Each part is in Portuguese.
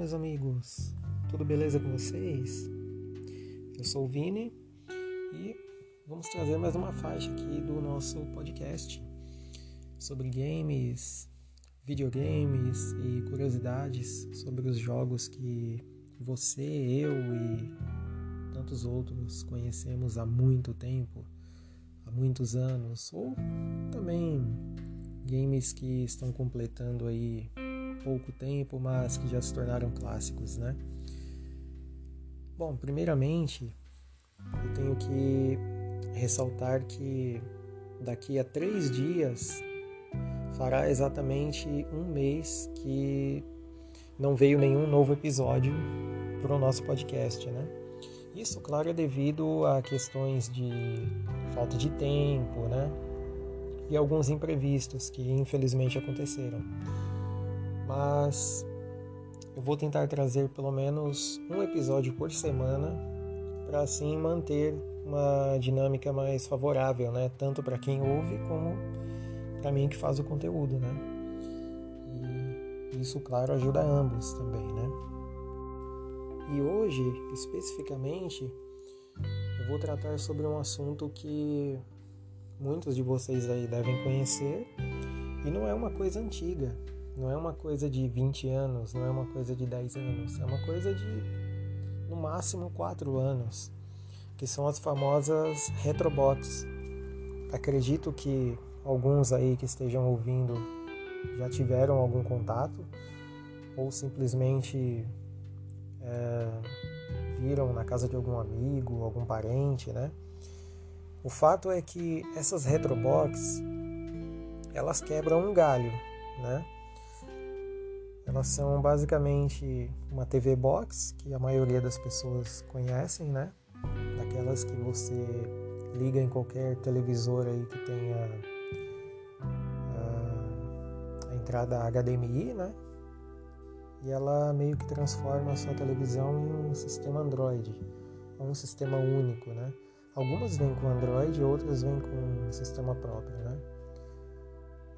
meus amigos, tudo beleza com vocês? Eu sou o Vini e vamos trazer mais uma faixa aqui do nosso podcast sobre games, videogames e curiosidades sobre os jogos que você, eu e tantos outros conhecemos há muito tempo, há muitos anos, ou também games que estão completando aí pouco tempo, mas que já se tornaram clássicos, né? Bom, primeiramente, eu tenho que ressaltar que daqui a três dias fará exatamente um mês que não veio nenhum novo episódio para o nosso podcast, né? Isso, claro, é devido a questões de falta de tempo, né? E alguns imprevistos que infelizmente aconteceram mas eu vou tentar trazer pelo menos um episódio por semana para assim manter uma dinâmica mais favorável, né? Tanto para quem ouve como para mim que faz o conteúdo, né? E isso, claro, ajuda ambos também, né? E hoje, especificamente, eu vou tratar sobre um assunto que muitos de vocês aí devem conhecer e não é uma coisa antiga, não é uma coisa de 20 anos, não é uma coisa de 10 anos, é uma coisa de no máximo 4 anos, que são as famosas Retrobox. Acredito que alguns aí que estejam ouvindo já tiveram algum contato ou simplesmente é, viram na casa de algum amigo, algum parente, né? O fato é que essas Retrobox elas quebram um galho, né? Elas são basicamente uma TV box, que a maioria das pessoas conhecem, né? Daquelas que você liga em qualquer televisor aí que tenha a, a entrada HDMI, né? E ela meio que transforma a sua televisão em um sistema Android, um sistema único, né? Algumas vêm com Android, outras vêm com um sistema próprio, né?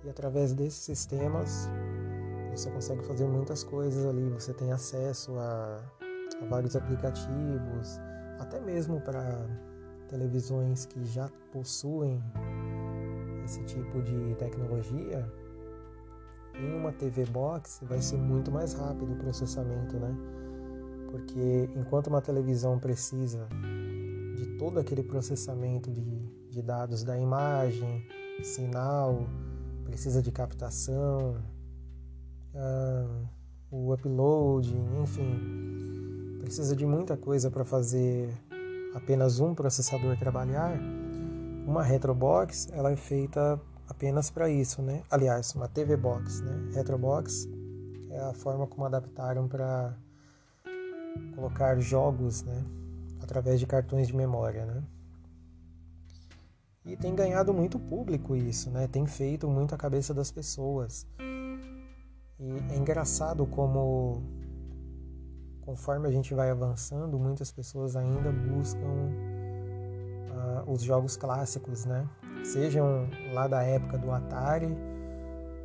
E através desses sistemas você consegue fazer muitas coisas ali, você tem acesso a, a vários aplicativos, até mesmo para televisões que já possuem esse tipo de tecnologia. Em uma TV Box vai ser muito mais rápido o processamento, né? Porque enquanto uma televisão precisa de todo aquele processamento de, de dados da imagem, sinal, precisa de captação, uh, o uploading, enfim, precisa de muita coisa para fazer apenas um processador trabalhar. Uma Retrobox ela é feita apenas para isso, né? Aliás, uma TV Box, né? Retrobox é a forma como adaptaram para colocar jogos, né? Através de cartões de memória, né? E tem ganhado muito público isso, né? Tem feito muito a cabeça das pessoas. E é engraçado como, conforme a gente vai avançando, muitas pessoas ainda buscam uh, os jogos clássicos, né? Sejam lá da época do Atari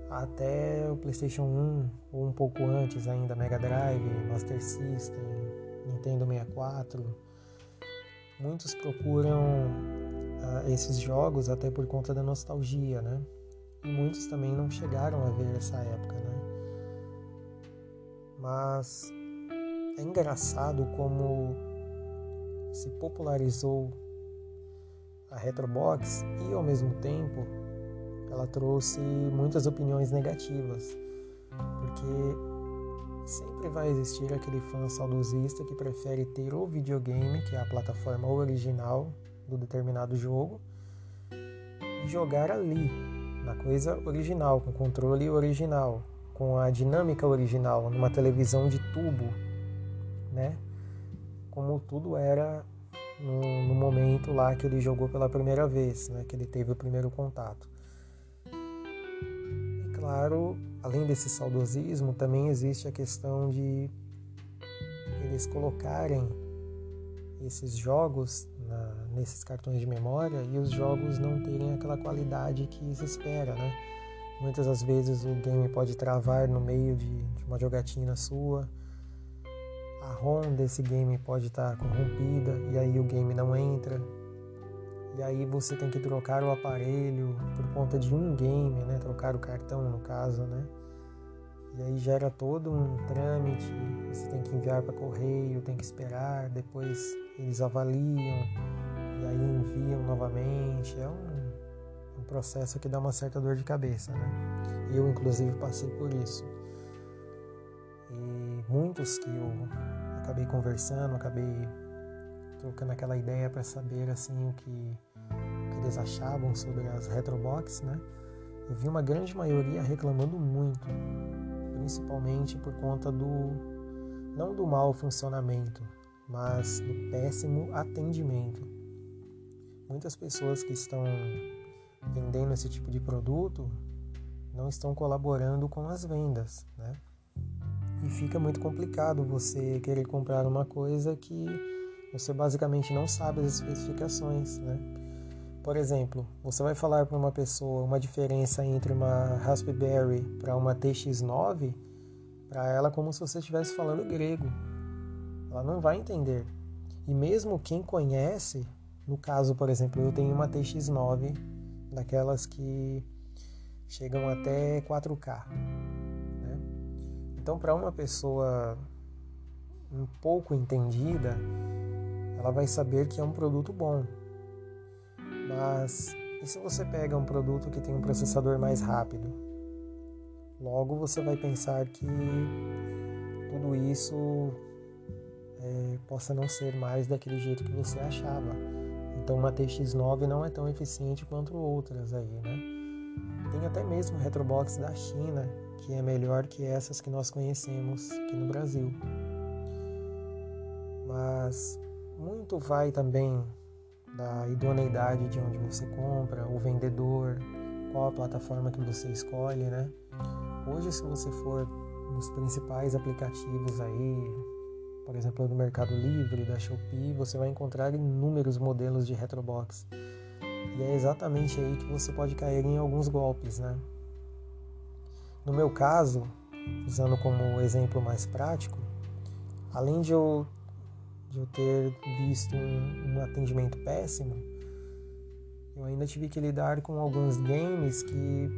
até o PlayStation 1 ou um pouco antes ainda, Mega Drive, Master System, Nintendo 64. Muitos procuram uh, esses jogos até por conta da nostalgia, né? E muitos também não chegaram a ver essa época, né? Mas é engraçado como se popularizou a Retrobox e ao mesmo tempo ela trouxe muitas opiniões negativas, porque sempre vai existir aquele fã saudosista que prefere ter o videogame, que é a plataforma original do determinado jogo, e jogar ali, na coisa original, com controle original, com a dinâmica original numa televisão de tubo, né? Como tudo era no, no, momento lá que ele jogou pela primeira vez, né? Que ele teve o primeiro contato. E claro, além desse saudosismo, também existe a questão de eles colocarem esses jogos na, nesses cartões de memória e os jogos não terem aquela qualidade que se espera, né? Muitas das vezes o game pode travar no meio de, de uma jogatina sua. a ROM desse game pode estar tá corrompida e aí o game não entra. E aí você tem que trocar o aparelho por conta de um game, né? Trocar o cartão no caso, né? E aí gera todo um trâmite, você tem que enviar para correio, tem que esperar, depois eles avaliam e aí enviam novamente. É um, processo que dá uma certa dor de cabeça, né? Eu inclusive passei por isso. E muitos que eu acabei conversando, acabei trocando aquela ideia para saber assim o que, o que eles achavam sobre as retrobox, né? Eu vi uma grande maioria reclamando muito, principalmente por conta do não do mau funcionamento, mas do péssimo atendimento. Muitas pessoas que estão vendendo esse tipo de produto não estão colaborando com as vendas, né? E fica muito complicado você querer comprar uma coisa que você basicamente não sabe as especificações, né? Por exemplo, você vai falar para uma pessoa uma diferença entre uma Raspberry para uma TX9, para ela como se você estivesse falando grego. Ela não vai entender. E mesmo quem conhece, no caso, por exemplo, eu tenho uma TX9, daquelas que chegam até 4K. Né? Então, para uma pessoa um pouco entendida, ela vai saber que é um produto bom. Mas e se você pega um produto que tem um processador mais rápido? Logo você vai pensar que tudo isso é, possa não ser mais daquele jeito que você achava. Então uma TX9 não é tão eficiente quanto outras aí, né? Tem até mesmo retrobox da China que é melhor que essas que nós conhecemos aqui no Brasil. Mas muito vai também da idoneidade de onde você compra, o vendedor, qual a plataforma que você escolhe, né? Hoje, se você for nos principais aplicativos aí, por exemplo, do Mercado Livre, da Shopee, você vai encontrar inúmeros modelos de Retrobox. E é exatamente aí que você pode cair em alguns golpes, né? No meu caso, usando como exemplo mais prático, além de eu, de eu ter visto um, um atendimento péssimo, eu ainda tive que lidar com alguns games que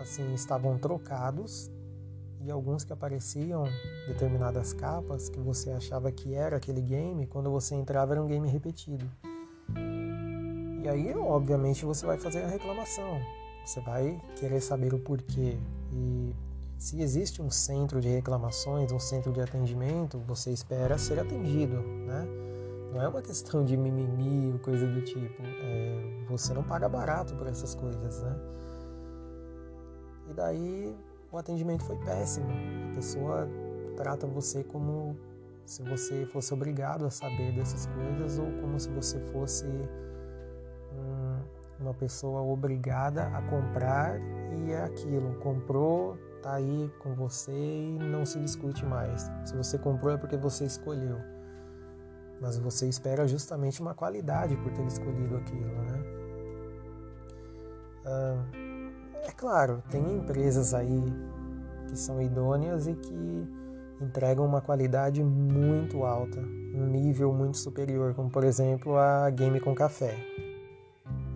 assim estavam trocados e alguns que apareciam determinadas capas que você achava que era aquele game, quando você entrava era um game repetido. E aí, obviamente, você vai fazer a reclamação. Você vai querer saber o porquê. E se existe um centro de reclamações, um centro de atendimento, você espera ser atendido, né? Não é uma questão de mimimi ou coisa do tipo. É, você não paga barato por essas coisas, né? E daí o atendimento foi péssimo. A pessoa trata você como se você fosse obrigado a saber dessas coisas ou como se você fosse um, uma pessoa obrigada a comprar e é aquilo. Comprou, tá aí com você e não se discute mais. Se você comprou é porque você escolheu. Mas você espera justamente uma qualidade por ter escolhido aquilo, né? Ah, é claro, tem empresas aí que são idôneas e que entregam uma qualidade muito alta, um nível muito superior, como por exemplo a Game com Café.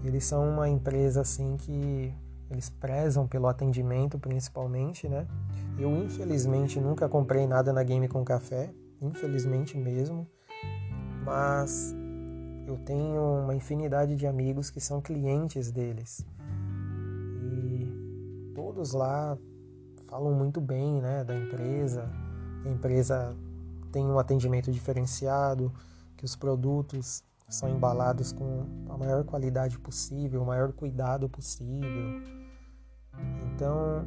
Eles são uma empresa assim que eles prezam pelo atendimento principalmente, né? Eu infelizmente nunca comprei nada na Game com Café, infelizmente mesmo, mas eu tenho uma infinidade de amigos que são clientes deles todos lá falam muito bem né, da empresa, a empresa tem um atendimento diferenciado, que os produtos são embalados com a maior qualidade possível, o maior cuidado possível. Então,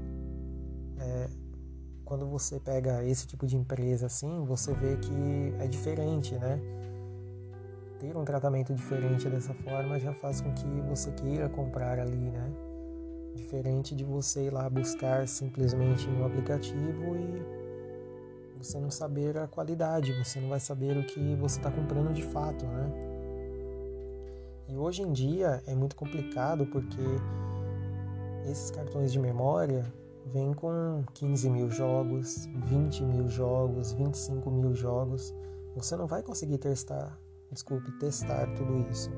é, quando você pega esse tipo de empresa assim, você vê que é diferente, né? Ter um tratamento diferente dessa forma já faz com que você queira comprar ali, né? Diferente de você ir lá buscar simplesmente em um aplicativo e você não saber a qualidade, você não vai saber o que você está comprando de fato, né? E hoje em dia é muito complicado porque esses cartões de memória, vem com 15 mil jogos, 20 mil jogos, 25 mil jogos. Você não vai conseguir testar, desculpe, testar tudo isso.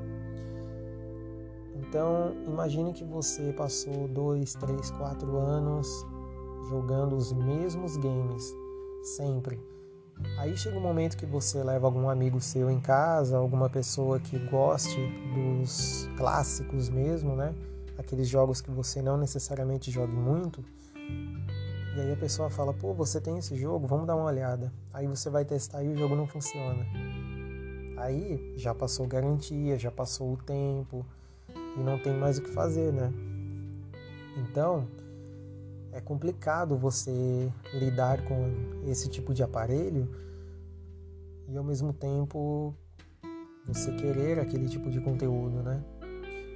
Então, imagine que você passou 2, 3, 4 anos jogando os mesmos games, sempre. Aí chega um momento que você leva algum amigo seu em casa, alguma pessoa que goste dos clássicos mesmo, né? Aqueles jogos que você não necessariamente jogue muito. E aí a pessoa fala: pô, você tem esse jogo? Vamos dar uma olhada. Aí você vai testar e o jogo não funciona. Aí já passou garantia, já passou o tempo e não tem mais o que fazer, né? Então é complicado você lidar com esse tipo de aparelho e ao mesmo tempo você querer aquele tipo de conteúdo, né?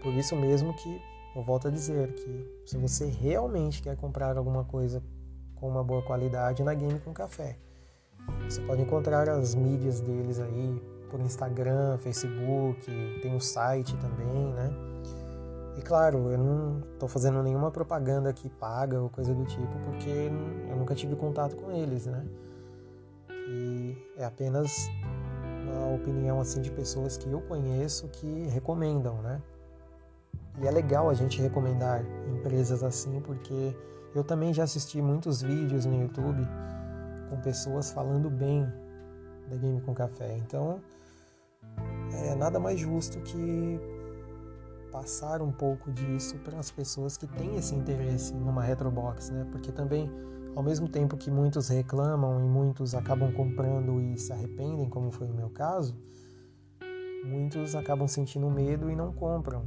Por isso mesmo que eu volto a dizer que se você realmente quer comprar alguma coisa com uma boa qualidade na Game com Café. Você pode encontrar as mídias deles aí por Instagram, Facebook, tem o um site também, né? E claro, eu não estou fazendo nenhuma propaganda aqui paga ou coisa do tipo, porque eu nunca tive contato com eles, né? E é apenas uma opinião assim de pessoas que eu conheço que recomendam, né? E é legal a gente recomendar empresas assim, porque eu também já assisti muitos vídeos no YouTube com pessoas falando bem da Game com Café. Então, é nada mais justo que passar um pouco disso para as pessoas que têm esse interesse numa Retrobox, né? Porque também, ao mesmo tempo que muitos reclamam e muitos acabam comprando e se arrependem, como foi o meu caso, muitos acabam sentindo medo e não compram,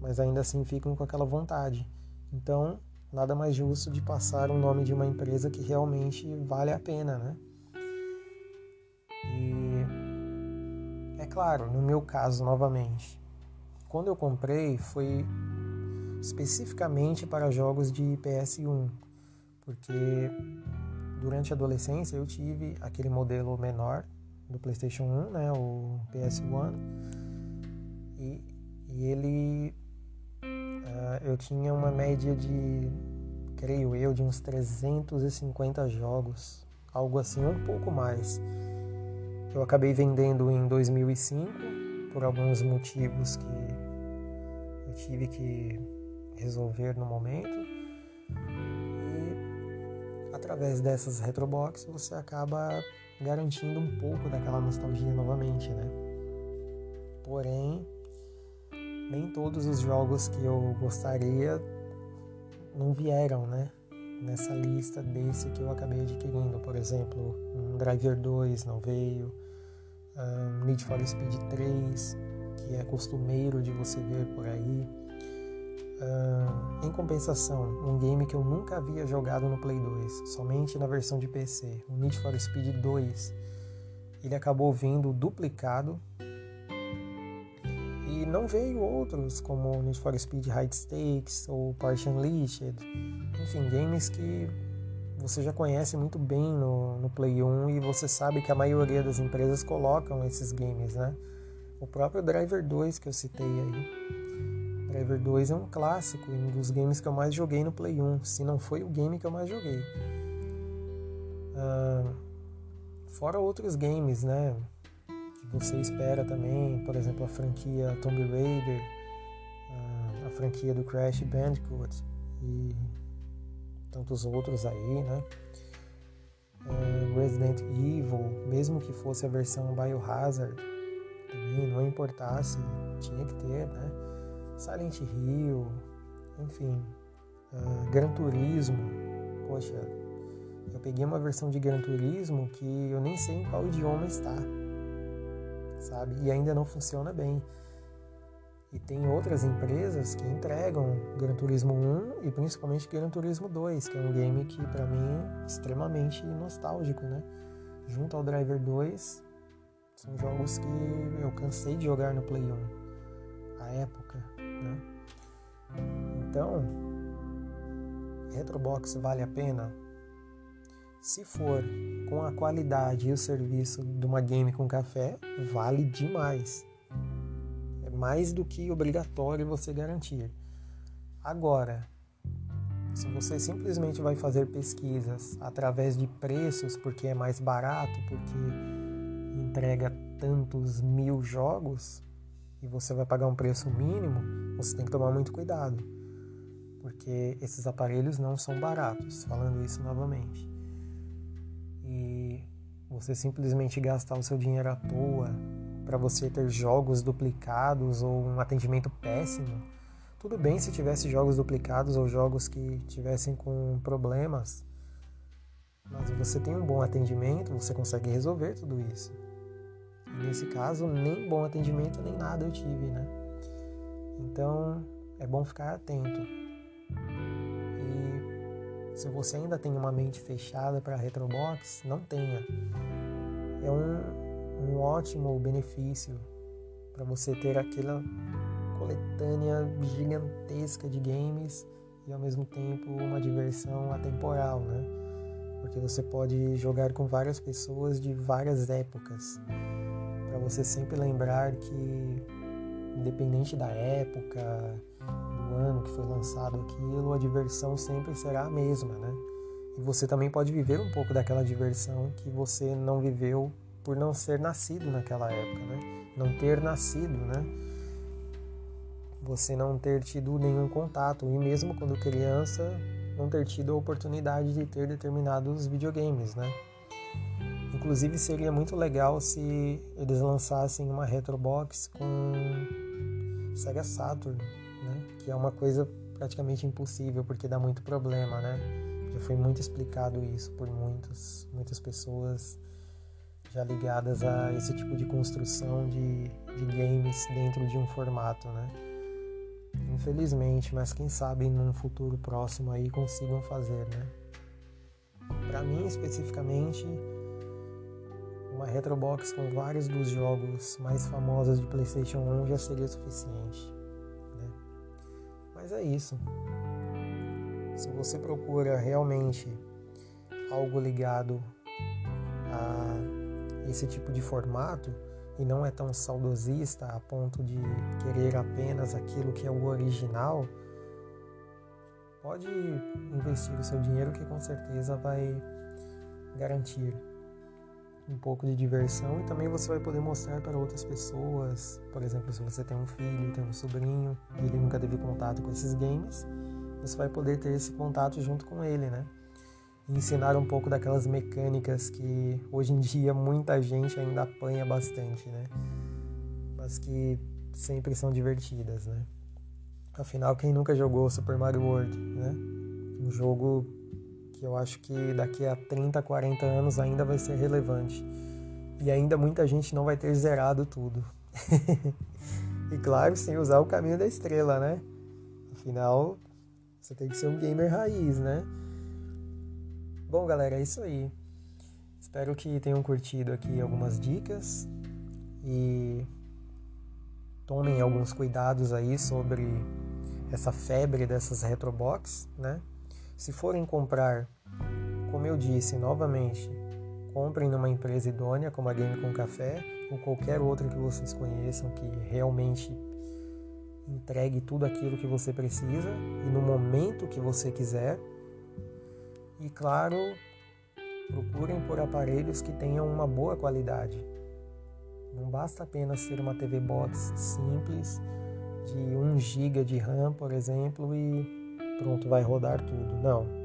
mas ainda assim ficam com aquela vontade. Então, nada mais justo de passar o nome de uma empresa que realmente vale a pena, né? E é claro, no meu caso, novamente, quando eu comprei foi especificamente para jogos de PS1, porque durante a adolescência eu tive aquele modelo menor do PlayStation 1, né, o PS1, e, e ele uh, eu tinha uma média de, creio eu, de uns 350 jogos, algo assim, um pouco mais. Eu acabei vendendo em 2005 por alguns motivos que eu tive que resolver no momento. E através dessas retrobox você acaba garantindo um pouco daquela nostalgia novamente, né? Porém, nem todos os jogos que eu gostaria não vieram, né? Nessa lista desse que eu acabei adquirindo. Por exemplo, um Driver 2 não veio, um Need for Speed 3, que é costumeiro de você ver por aí. Uh, em compensação, um game que eu nunca havia jogado no Play 2, somente na versão de PC, o Need for Speed 2, ele acabou vindo duplicado e não veio outros como Need for Speed High Stakes ou Porsche Unleashed, enfim, games que você já conhece muito bem no, no Play 1 e você sabe que a maioria das empresas colocam esses games, né? O próprio Driver 2 que eu citei aí. Driver 2 é um clássico, um dos games que eu mais joguei no Play 1, se não foi o game que eu mais joguei. Fora outros games, né? Que você espera também, por exemplo, a franquia Tomb Raider, a franquia do Crash Bandicoot e tantos outros aí, né? Resident Evil, mesmo que fosse a versão Biohazard, também não importasse, tinha que ter, né? Silent Hill, enfim, uh, Gran Turismo, poxa, eu peguei uma versão de Gran Turismo que eu nem sei em qual idioma está, sabe? E ainda não funciona bem. E tem outras empresas que entregam Gran Turismo 1 e principalmente Gran Turismo 2, que é um game que para mim é extremamente nostálgico, né? Junto ao Driver 2, são jogos que eu cansei de jogar no Play 1, a época, né? Então, Retrobox vale a pena? Se for com a qualidade e o serviço de uma game com café, vale demais. É mais do que obrigatório você garantir. Agora, Se você simplesmente vai fazer pesquisas através de preços porque é mais barato, porque entrega tantos mil jogos e você vai pagar um preço mínimo, você tem que tomar muito cuidado, porque esses aparelhos não são baratos, falando isso novamente. E você simplesmente gastar o seu dinheiro à toa para você ter jogos duplicados ou um atendimento péssimo. Tudo bem se tivesse jogos duplicados ou jogos que tivessem com problemas, mas você tem um bom atendimento, você consegue resolver tudo isso. E nesse caso, nem bom atendimento nem nada eu tive, né? Então, é bom ficar atento. E se você ainda tem uma mente fechada para Retrobox, não tenha. É um, um ótimo benefício para você ter aquela coletânea gigantesca de games e ao mesmo tempo uma diversão atemporal, né? Porque você pode jogar com várias pessoas de várias épocas para você sempre lembrar que, independente da época, do ano que foi lançado aquilo, a diversão sempre será a mesma, né? E você também pode viver um pouco daquela diversão que você não viveu por não ser nascido naquela época, né? Não ter nascido, né? Você não ter tido nenhum contato e mesmo quando criança não ter tido a oportunidade de ter determinados videogames, né? Inclusive seria muito legal se eles lançassem uma Retrobox com Sega Saturn, né? Que é uma coisa praticamente impossível porque dá muito problema, né? Já foi muito explicado isso por muitas, muitas pessoas já ligadas a esse tipo de construção de, de games dentro de um formato, né? Infelizmente, mas quem sabe num futuro próximo aí consigam fazer, né? Para mim especificamente, uma Retrobox com vários dos jogos mais famosos de PlayStation 1 já seria suficiente. Né? Mas é isso. Se você procura realmente algo ligado a esse tipo de formato e não é tão saudosista a ponto de querer apenas aquilo que é o original, pode investir o seu dinheiro que com certeza vai garantir um pouco de diversão e também você vai poder mostrar para outras pessoas, por exemplo, se você tem um filho, tem um sobrinho e ele nunca teve contato com esses games, você vai poder ter esse contato junto com ele, né? E ensinar um pouco daquelas mecânicas que hoje em dia muita gente ainda apanha bastante, né? Mas que sempre são divertidas, né? Afinal, quem nunca jogou Super Mario World, né? Um jogo que eu acho que daqui a 30, 40 anos ainda vai ser relevante. E ainda muita gente não vai ter zerado tudo. e claro, sem usar o caminho da estrela, né? Afinal, você tem que ser um gamer raiz, né? Bom, galera, é isso aí. Espero que tenham curtido aqui algumas dicas e tomem alguns cuidados aí sobre essa febre dessas retrobox, né? Se forem comprar como eu disse novamente, comprem numa empresa idônea como a Game com Café ou qualquer outra que vocês conheçam que realmente entregue tudo aquilo que você precisa e no momento que você quiser. E claro, procurem por aparelhos que tenham uma boa qualidade. Não basta apenas ser uma TV box simples de 1 GB de RAM, por exemplo, e pronto, vai rodar tudo. Não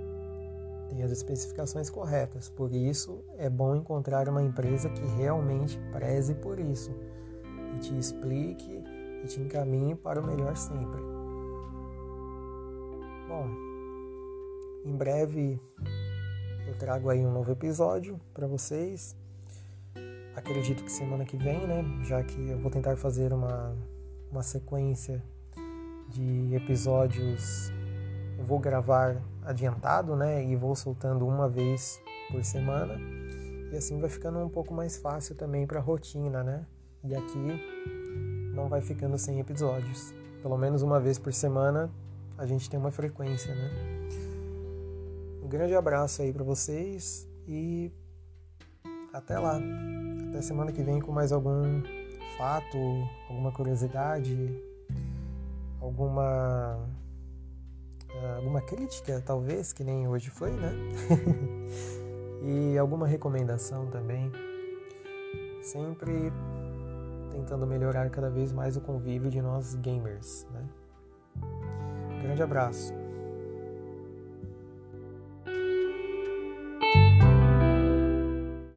tem as especificações corretas. Por isso, é bom encontrar uma empresa que realmente preze por isso e te explique e te encaminhe para o melhor sempre. Bom, em breve eu trago aí um novo episódio para vocês. Acredito que semana que vem, né? Já que eu vou tentar fazer uma, uma sequência de episódios. Eu vou gravar adiantado, né? E vou soltando uma vez por semana. E assim vai ficando um pouco mais fácil também para a rotina, né? E aqui não vai ficando sem episódios. Pelo menos uma vez por semana a gente tem uma frequência, né? Um grande abraço aí para vocês e até lá. Até semana que vem com mais algum fato, alguma curiosidade, alguma alguma crítica, talvez, que nem hoje foi, né? e alguma recomendação também. Sempre tentando melhorar cada vez mais o convívio de nós gamers, né? Grande abraço.